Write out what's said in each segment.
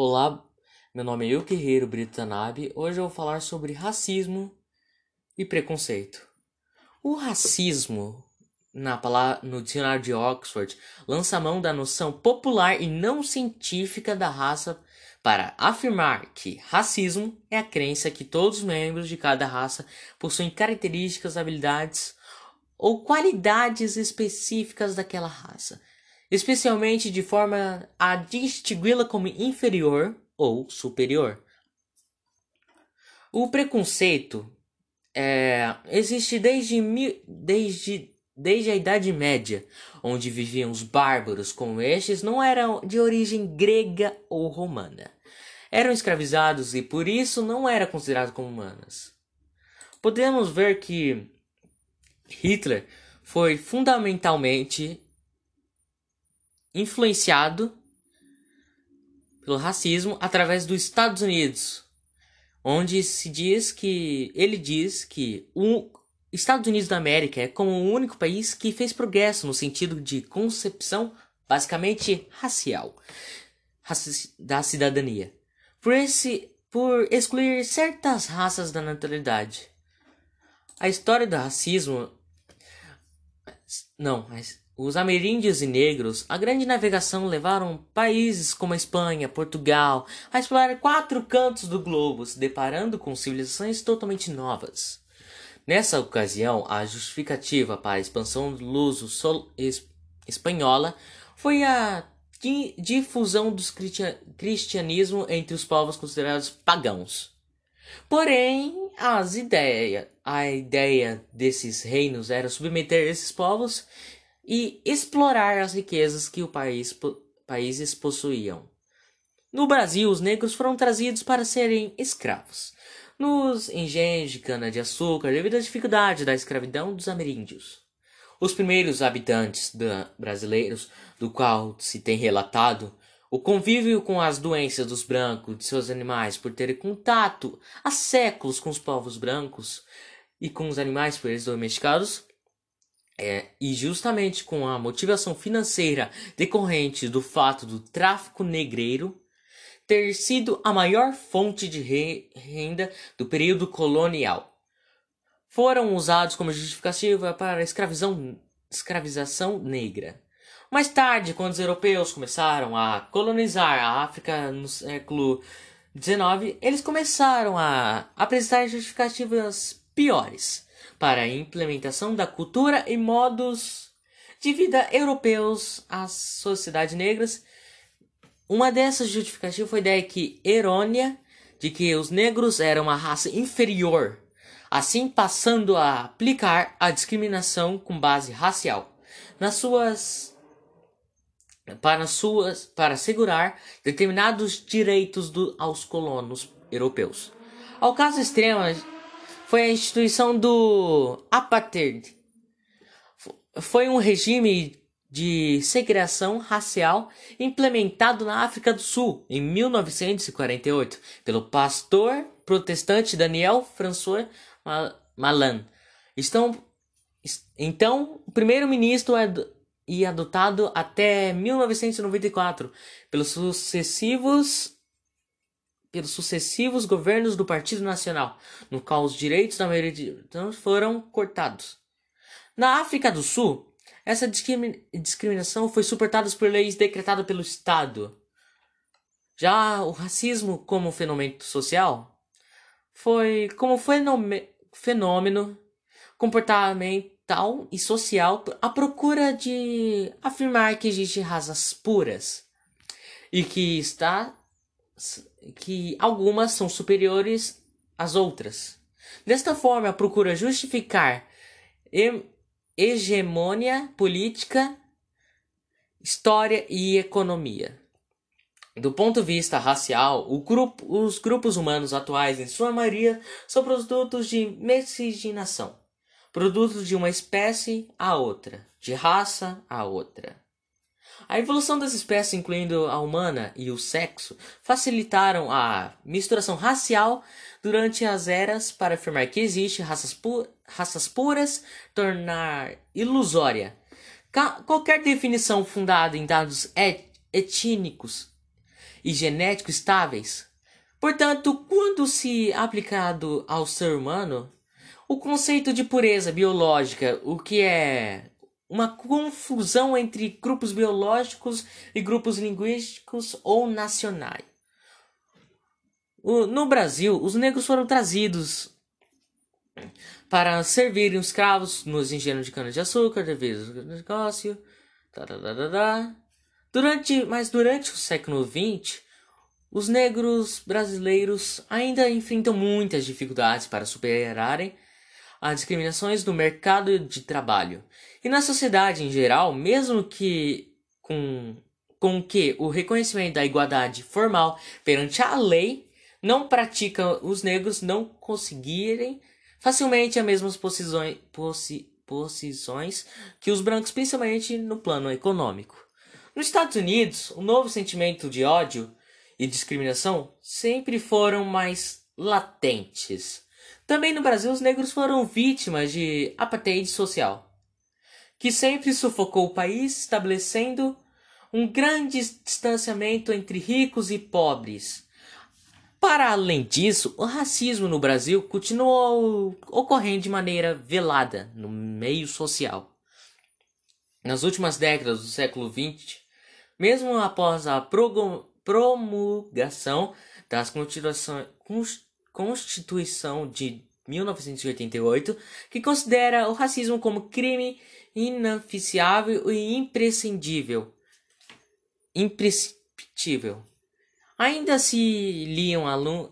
Olá, meu nome é Yukihiro Brito Tanabe. Hoje eu vou falar sobre racismo e preconceito. O racismo, na palavra, no dicionário de Oxford, lança a mão da noção popular e não científica da raça para afirmar que racismo é a crença que todos os membros de cada raça possuem características, habilidades ou qualidades específicas daquela raça, especialmente de forma a distingui-la como inferior ou superior. O preconceito é, existe desde, desde, desde a Idade Média, onde viviam os bárbaros como estes não eram de origem grega ou romana. Eram escravizados e por isso não eram considerados como humanas. Podemos ver que Hitler foi fundamentalmente influenciado pelo racismo através dos Estados Unidos, onde se diz que ele diz que o Estados Unidos da América é como o único país que fez progresso no sentido de concepção basicamente racial da cidadania, por esse por excluir certas raças da naturalidade. A história do racismo não, mas os ameríndios e negros, a grande navegação levaram países como a Espanha, Portugal, a explorar quatro cantos do globo, se deparando com civilizações totalmente novas. Nessa ocasião, a justificativa para a expansão do luso espanhola foi a difusão do cristianismo entre os povos considerados pagãos. Porém, as ideias, a ideia desses reinos era submeter esses povos e explorar as riquezas que o país, países possuíam. No Brasil, os negros foram trazidos para serem escravos nos engenhos de cana-de-açúcar devido à dificuldade da escravidão dos ameríndios. Os primeiros habitantes da, brasileiros, do qual se tem relatado, o convívio com as doenças dos brancos de seus animais por terem contato há séculos com os povos brancos e com os animais por eles domesticados, é, e justamente com a motivação financeira decorrente do fato do tráfico negreiro ter sido a maior fonte de re renda do período colonial, foram usados como justificativa para a escravização negra. Mais tarde, quando os europeus começaram a colonizar a África no século XIX, eles começaram a apresentar justificativas piores para a implementação da cultura e modos de vida europeus às sociedades negras. Uma dessas justificativas foi a ideia que de que os negros eram uma raça inferior, assim passando a aplicar a discriminação com base racial nas suas para suas para assegurar determinados direitos do, aos colonos europeus. Ao caso extremo foi a instituição do apartheid. Foi um regime de segregação racial implementado na África do Sul em 1948 pelo pastor protestante Daniel François Malan. Estão, então, o primeiro-ministro é e adotado até 1994 pelos sucessivos pelos sucessivos governos do Partido Nacional, no qual os direitos da maioria de foram cortados. Na África do Sul, essa discriminação foi suportada por leis decretadas pelo Estado. Já o racismo como fenômeno social foi como fenômeno comportamental e social a procura de afirmar que existem raças puras e que está que algumas são superiores às outras. Desta forma, procura justificar hegemonia política, história e economia. Do ponto de vista racial, grupo, os grupos humanos atuais, em sua maioria, são produtos de miscigenação, produtos de uma espécie a outra, de raça a outra. A evolução das espécies, incluindo a humana e o sexo, facilitaram a misturação racial durante as eras para afirmar que existe raças, pu raças puras, tornar ilusória. Ca qualquer definição fundada em dados et étnicos e genético estáveis. Portanto, quando se aplicado ao ser humano, o conceito de pureza biológica, o que é uma confusão entre grupos biológicos e grupos linguísticos ou nacionais. No Brasil, os negros foram trazidos para servirem os escravos nos engenhos de cana-de-açúcar, devido ao negócio. Durante, mas durante o século XX, os negros brasileiros ainda enfrentam muitas dificuldades para superarem as discriminações no mercado de trabalho e na sociedade em geral, mesmo que com, com que o reconhecimento da igualdade formal perante a lei não pratica os negros não conseguirem facilmente as mesmas posições, posi, posições que os brancos, principalmente no plano econômico. Nos Estados Unidos, o novo sentimento de ódio e discriminação sempre foram mais latentes. Também no Brasil, os negros foram vítimas de apartheid social, que sempre sufocou o país, estabelecendo um grande distanciamento entre ricos e pobres. Para além disso, o racismo no Brasil continuou ocorrendo de maneira velada no meio social. Nas últimas décadas do século XX, mesmo após a promulgação das Constituição de 1988, que considera o racismo como crime inaficiável e imprescindível. Imprescritível. Ainda se liam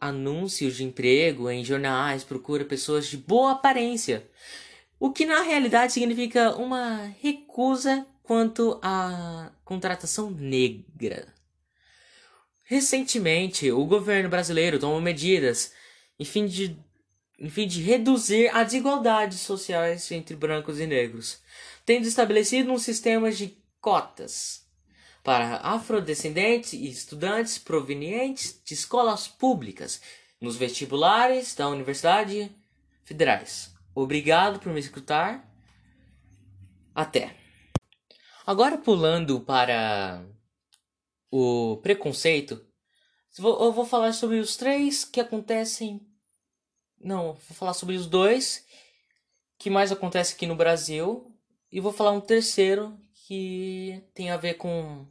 anúncios de emprego em jornais, procura pessoas de boa aparência, o que na realidade significa uma recusa quanto à contratação negra. Recentemente, o governo brasileiro tomou medidas em fim de, em fim de reduzir as desigualdades sociais entre brancos e negros, tendo estabelecido um sistema de cotas para afrodescendentes e estudantes provenientes de escolas públicas nos vestibulares da Universidade Federais. Obrigado por me escutar. Até. Agora pulando para o preconceito, eu vou falar sobre os três que acontecem. Não, vou falar sobre os dois que mais acontece aqui no Brasil e vou falar um terceiro que tem a ver com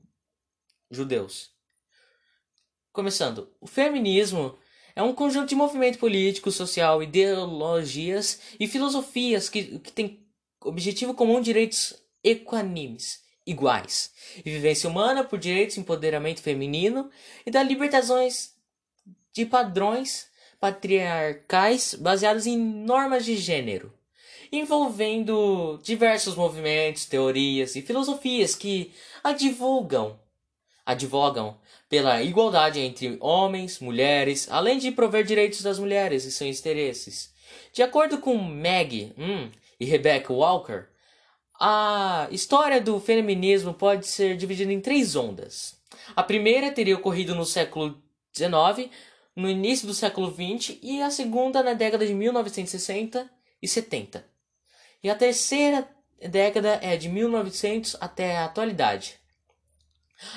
judeus. Começando, o feminismo é um conjunto de movimento político, social, ideologias e filosofias que, que tem objetivo comum direitos equanimes iguais, e vivência humana por direitos, empoderamento feminino e das libertações de padrões patriarcais baseados em normas de gênero, envolvendo diversos movimentos, teorias e filosofias que advogam, advogam pela igualdade entre homens, mulheres, além de prover direitos das mulheres e seus interesses. De acordo com Maggie hum, e Rebecca Walker, a história do feminismo pode ser dividida em três ondas. A primeira teria ocorrido no século XIX, no início do século XX, e a segunda na década de 1960 e 70. E a terceira década é de 1900 até a atualidade.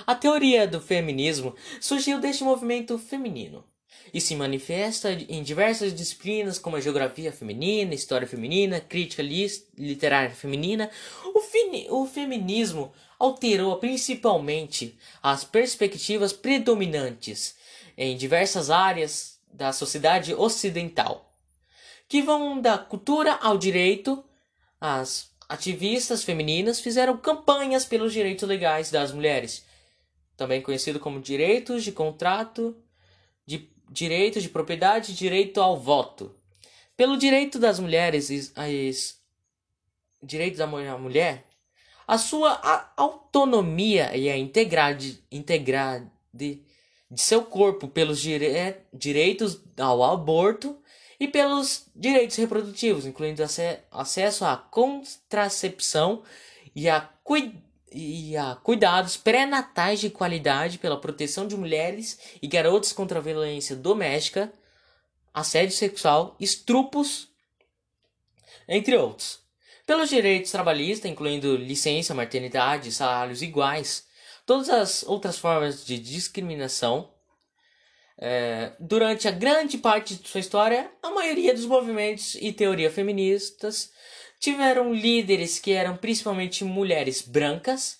A teoria do feminismo surgiu deste movimento feminino e se manifesta em diversas disciplinas como a geografia feminina, história feminina, crítica literária feminina. O, o feminismo alterou principalmente as perspectivas predominantes em diversas áreas da sociedade ocidental, que vão da cultura ao direito. As ativistas femininas fizeram campanhas pelos direitos legais das mulheres, também conhecido como direitos de contrato de direito de propriedade e direito ao voto. Pelo direito das mulheres direitos da mulher, a sua autonomia e a integridade, de, seu corpo pelos dire, direitos ao aborto e pelos direitos reprodutivos, incluindo acesso à contracepção e a e a cuidados pré-natais de qualidade pela proteção de mulheres e garotas contra a violência doméstica, assédio sexual, estrupos, entre outros. Pelos direitos trabalhistas, incluindo licença, maternidade salários iguais, todas as outras formas de discriminação. É, durante a grande parte de sua história, a maioria dos movimentos e teorias feministas tiveram líderes que eram principalmente mulheres brancas,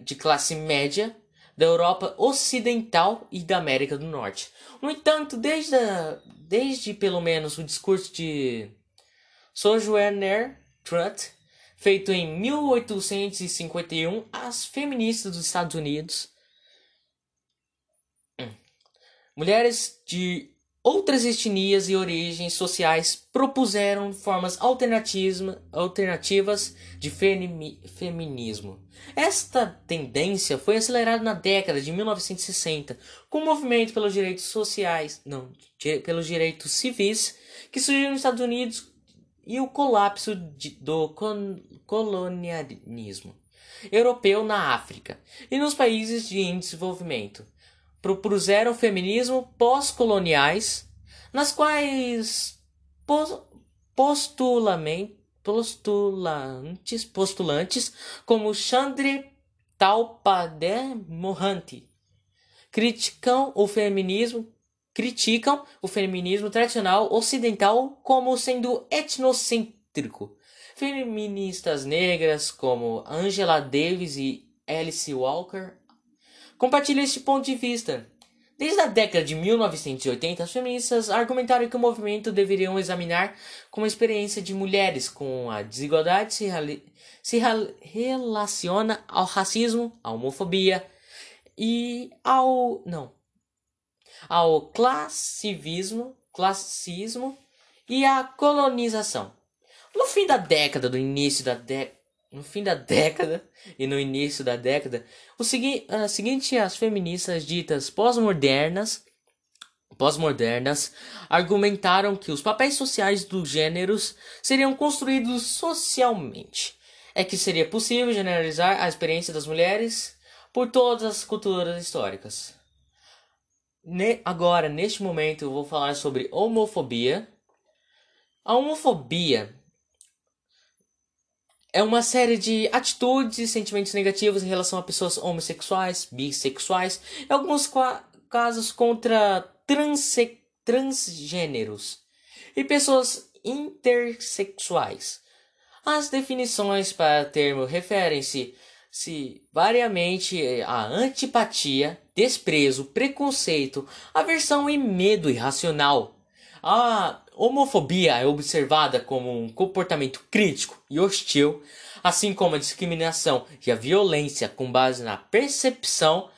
de classe média, da Europa Ocidental e da América do Norte. No entanto, desde, a, desde pelo menos o discurso de Sojourner Truth, feito em 1851, as feministas dos Estados Unidos, hum, mulheres de outras etnias e origens sociais propuseram formas alternativas de feminismo. Esta tendência foi acelerada na década de 1960, com o movimento pelos direitos sociais, não, pelos direitos civis, que surgiu nos Estados Unidos e o colapso de, do colonialismo europeu na África e nos países de desenvolvimento. Propuseram feminismo pós-coloniais, nas quais postulantes, postulantes como Chandre Talpade Mohanty criticam o feminismo criticam o feminismo tradicional ocidental como sendo etnocêntrico. Feministas negras como Angela Davis e Alice Walker compartilham este ponto de vista. Desde a década de 1980, as feministas argumentaram que o movimento deveria examinar como a experiência de mulheres com a desigualdade se, se relaciona ao racismo, à homofobia e ao não ao classivismo, classismo e à colonização. No fim da década, do início da década no fim da década e no início da década, o segui uh, seguinte as feministas ditas pós-modernas pós-modernas argumentaram que os papéis sociais dos gêneros seriam construídos socialmente. É que seria possível generalizar a experiência das mulheres por todas as culturas históricas. Ne agora, neste momento, eu vou falar sobre homofobia. A homofobia é uma série de atitudes e sentimentos negativos em relação a pessoas homossexuais, bissexuais e alguns casos contra transe transgêneros e pessoas intersexuais. As definições para termo referem-se se variamente a antipatia, desprezo, preconceito, aversão e medo irracional. A homofobia é observada como um comportamento crítico e hostil, assim como a discriminação e a violência com base na percepção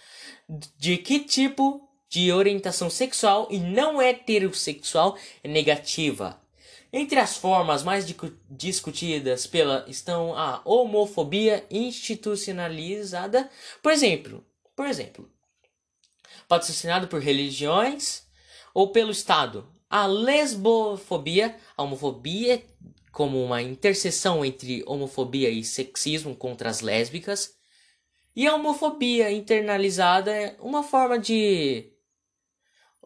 de que tipo de orientação sexual e não heterossexual é negativa. Entre as formas mais discutidas pela estão a homofobia institucionalizada, por exemplo, por exemplo, patrocinado por religiões ou pelo Estado, a lesbofobia, a homofobia como uma interseção entre homofobia e sexismo contra as lésbicas, e a homofobia internalizada é uma forma de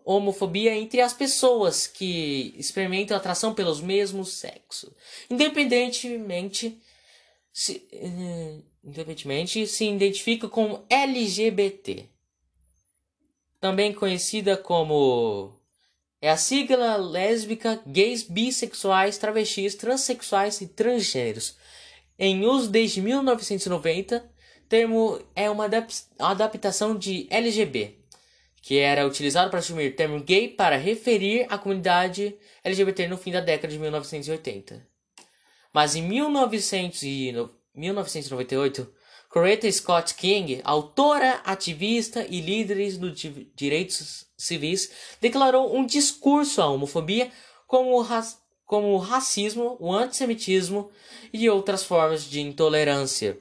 homofobia entre as pessoas que experimentam atração pelos mesmos sexos, independentemente se, eh, independentemente se identifica como LGBT, também conhecida como é a sigla lésbica, gays, bissexuais, travestis, transexuais e transgêneros. Em uso desde 1990, termo é uma adaptação de LGB, que era utilizado para assumir o termo gay para referir à comunidade LGBT no fim da década de 1980. Mas em 1998, Coretta Scott King, autora, ativista e líder dos direitos civis, declarou um discurso à homofobia como como o racismo, o antissemitismo e outras formas de intolerância.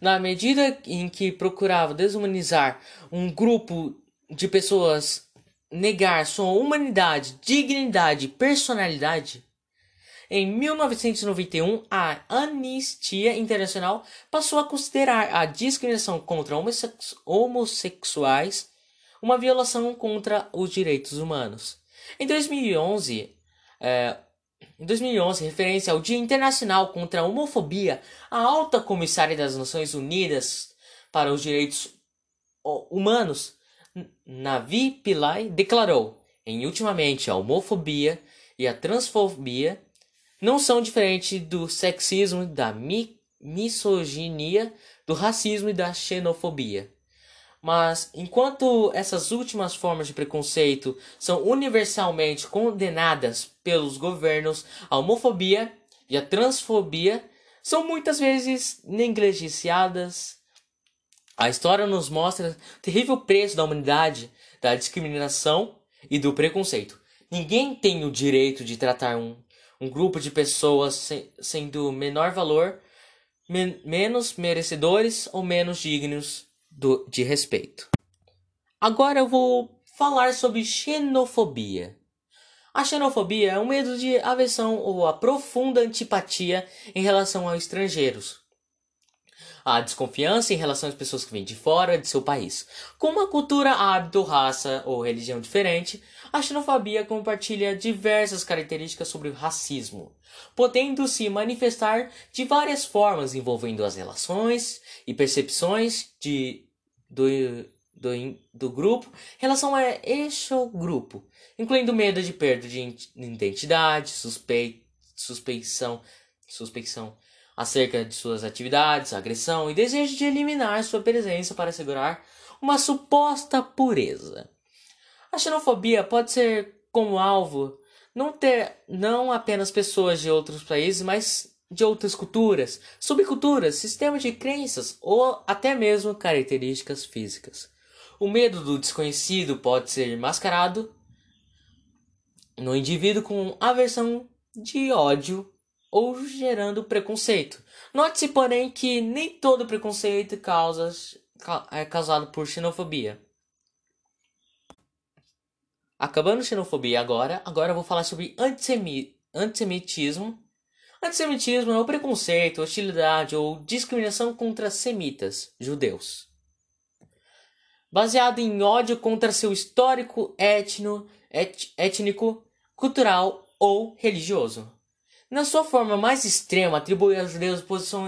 Na medida em que procurava desumanizar um grupo de pessoas, negar sua humanidade, dignidade e personalidade, em 1991, a Anistia Internacional passou a considerar a discriminação contra homossexuais uma violação contra os direitos humanos. Em 2011, é, em 2011, referência ao Dia Internacional contra a Homofobia, a alta comissária das Nações Unidas para os Direitos Humanos, Navi Pillai declarou: em ultimamente a homofobia e a transfobia não são diferentes do sexismo, da mi misoginia, do racismo e da xenofobia. Mas enquanto essas últimas formas de preconceito são universalmente condenadas pelos governos, a homofobia e a transfobia são muitas vezes negligenciadas. A história nos mostra o terrível preço da humanidade, da discriminação e do preconceito. Ninguém tem o direito de tratar um, um grupo de pessoas se, sendo menor valor, men menos merecedores ou menos dignos do, de respeito. Agora eu vou falar sobre xenofobia. A xenofobia é um medo de aversão ou a profunda antipatia em relação a estrangeiros. A desconfiança em relação às pessoas que vêm de fora de seu país. Com uma cultura, hábito, raça ou religião diferente, a xenofobia compartilha diversas características sobre o racismo, podendo se manifestar de várias formas envolvendo as relações e percepções de do, do, do grupo em relação a este grupo, incluindo medo de perda de identidade, suspeita, suspeição, suspeição acerca de suas atividades, agressão e desejo de eliminar sua presença para assegurar uma suposta pureza. A xenofobia pode ser como alvo não ter não apenas pessoas de outros países, mas de outras culturas, subculturas, sistemas de crenças ou até mesmo características físicas. O medo do desconhecido pode ser mascarado no indivíduo com aversão de ódio ou gerando preconceito. Note-se, porém, que nem todo preconceito causa, é causado por xenofobia. Acabando xenofobia agora, agora eu vou falar sobre antissemitismo Antissemitismo é o preconceito, hostilidade ou discriminação contra semitas, judeus. Baseado em ódio contra seu histórico etno, et, étnico, cultural ou religioso. Na sua forma mais extrema, atribui aos judeus posição,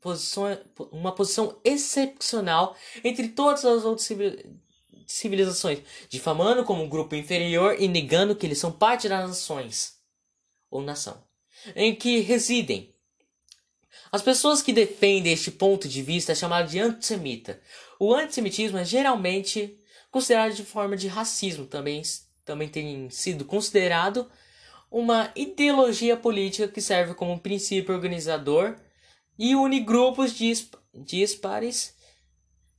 posição, uma posição excepcional entre todas as outras civilizações, difamando como um grupo inferior e negando que eles são parte das nações ou nação em que residem. As pessoas que defendem este ponto de vista é chamado de antissemita. O antissemitismo é geralmente considerado de forma de racismo, também, também tem sido considerado uma ideologia política que serve como princípio organizador e une grupos dispares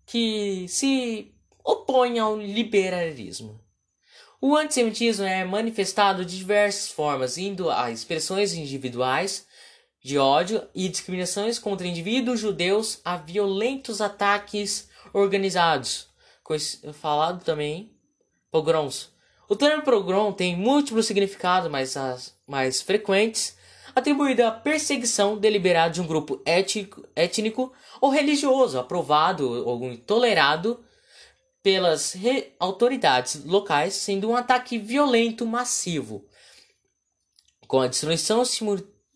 que se opõem ao liberalismo. O antissemitismo é manifestado de diversas formas, indo a expressões individuais de ódio e discriminações contra indivíduos judeus a violentos ataques organizados, falado também pogroms. O termo pogrom tem múltiplos significados, mas as mais frequentes atribuído à perseguição deliberada de um grupo étnico, étnico ou religioso, aprovado ou intolerado pelas autoridades locais, sendo um ataque violento massivo, com a destruição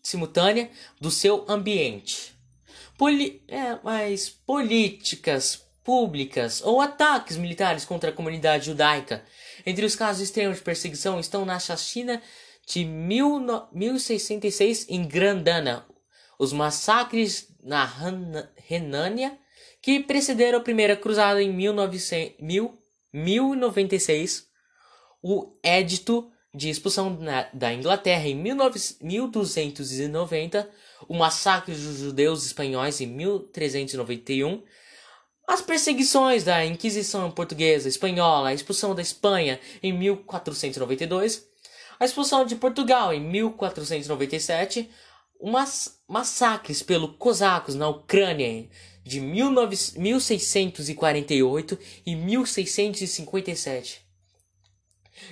simultânea do seu ambiente. Poli é, mas políticas públicas ou ataques militares contra a comunidade judaica, entre os casos extremos de perseguição, estão na chacina de 1066 em Grandana, os massacres na Renânia que precederam a primeira cruzada em 1900, 1096, o Edito de expulsão da Inglaterra em 19, 1290, o massacre dos judeus espanhóis em 1391, as perseguições da Inquisição portuguesa, espanhola, a expulsão da Espanha em 1492, a expulsão de Portugal em 1497, os massacres pelos cosacos na Ucrânia de 19, 1648 e 1657.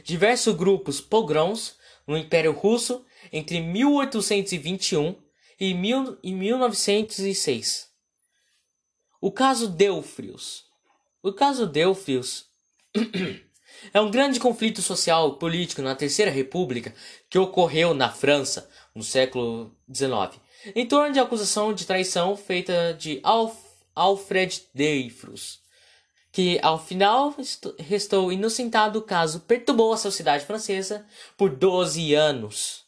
Diversos grupos pogroms no Império Russo entre 1821 e, mil, e 1906. O caso Delfrius. O caso Delfrius é um grande conflito social e político na Terceira República que ocorreu na França no século XIX em torno de acusação de traição feita de Alf Alfred Dreyfus, que ao final restou inocentado o caso perturbou a sociedade francesa por 12 anos.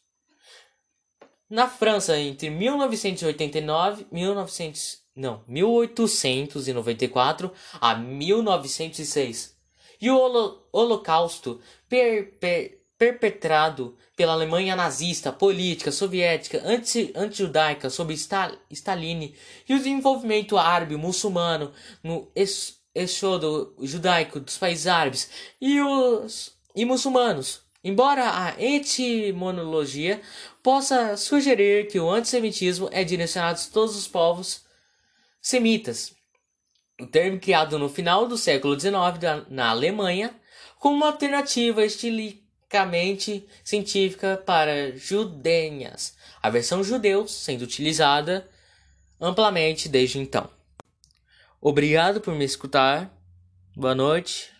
Na França, entre 1989 1900, não, 1894 a 1906, e o holo Holocausto per, per, perpetrado pela Alemanha nazista, política, soviética, anti-judaica anti sob Stalin e o desenvolvimento árabe muçulmano no eixodo judaico dos países árabes e os e muçulmanos. Embora a etimologia possa sugerir que o antissemitismo é direcionado a todos os povos semitas, o termo criado no final do século XIX na Alemanha como uma alternativa estilicamente científica para judenhas, a versão judeus sendo utilizada amplamente desde então. Obrigado por me escutar. Boa noite.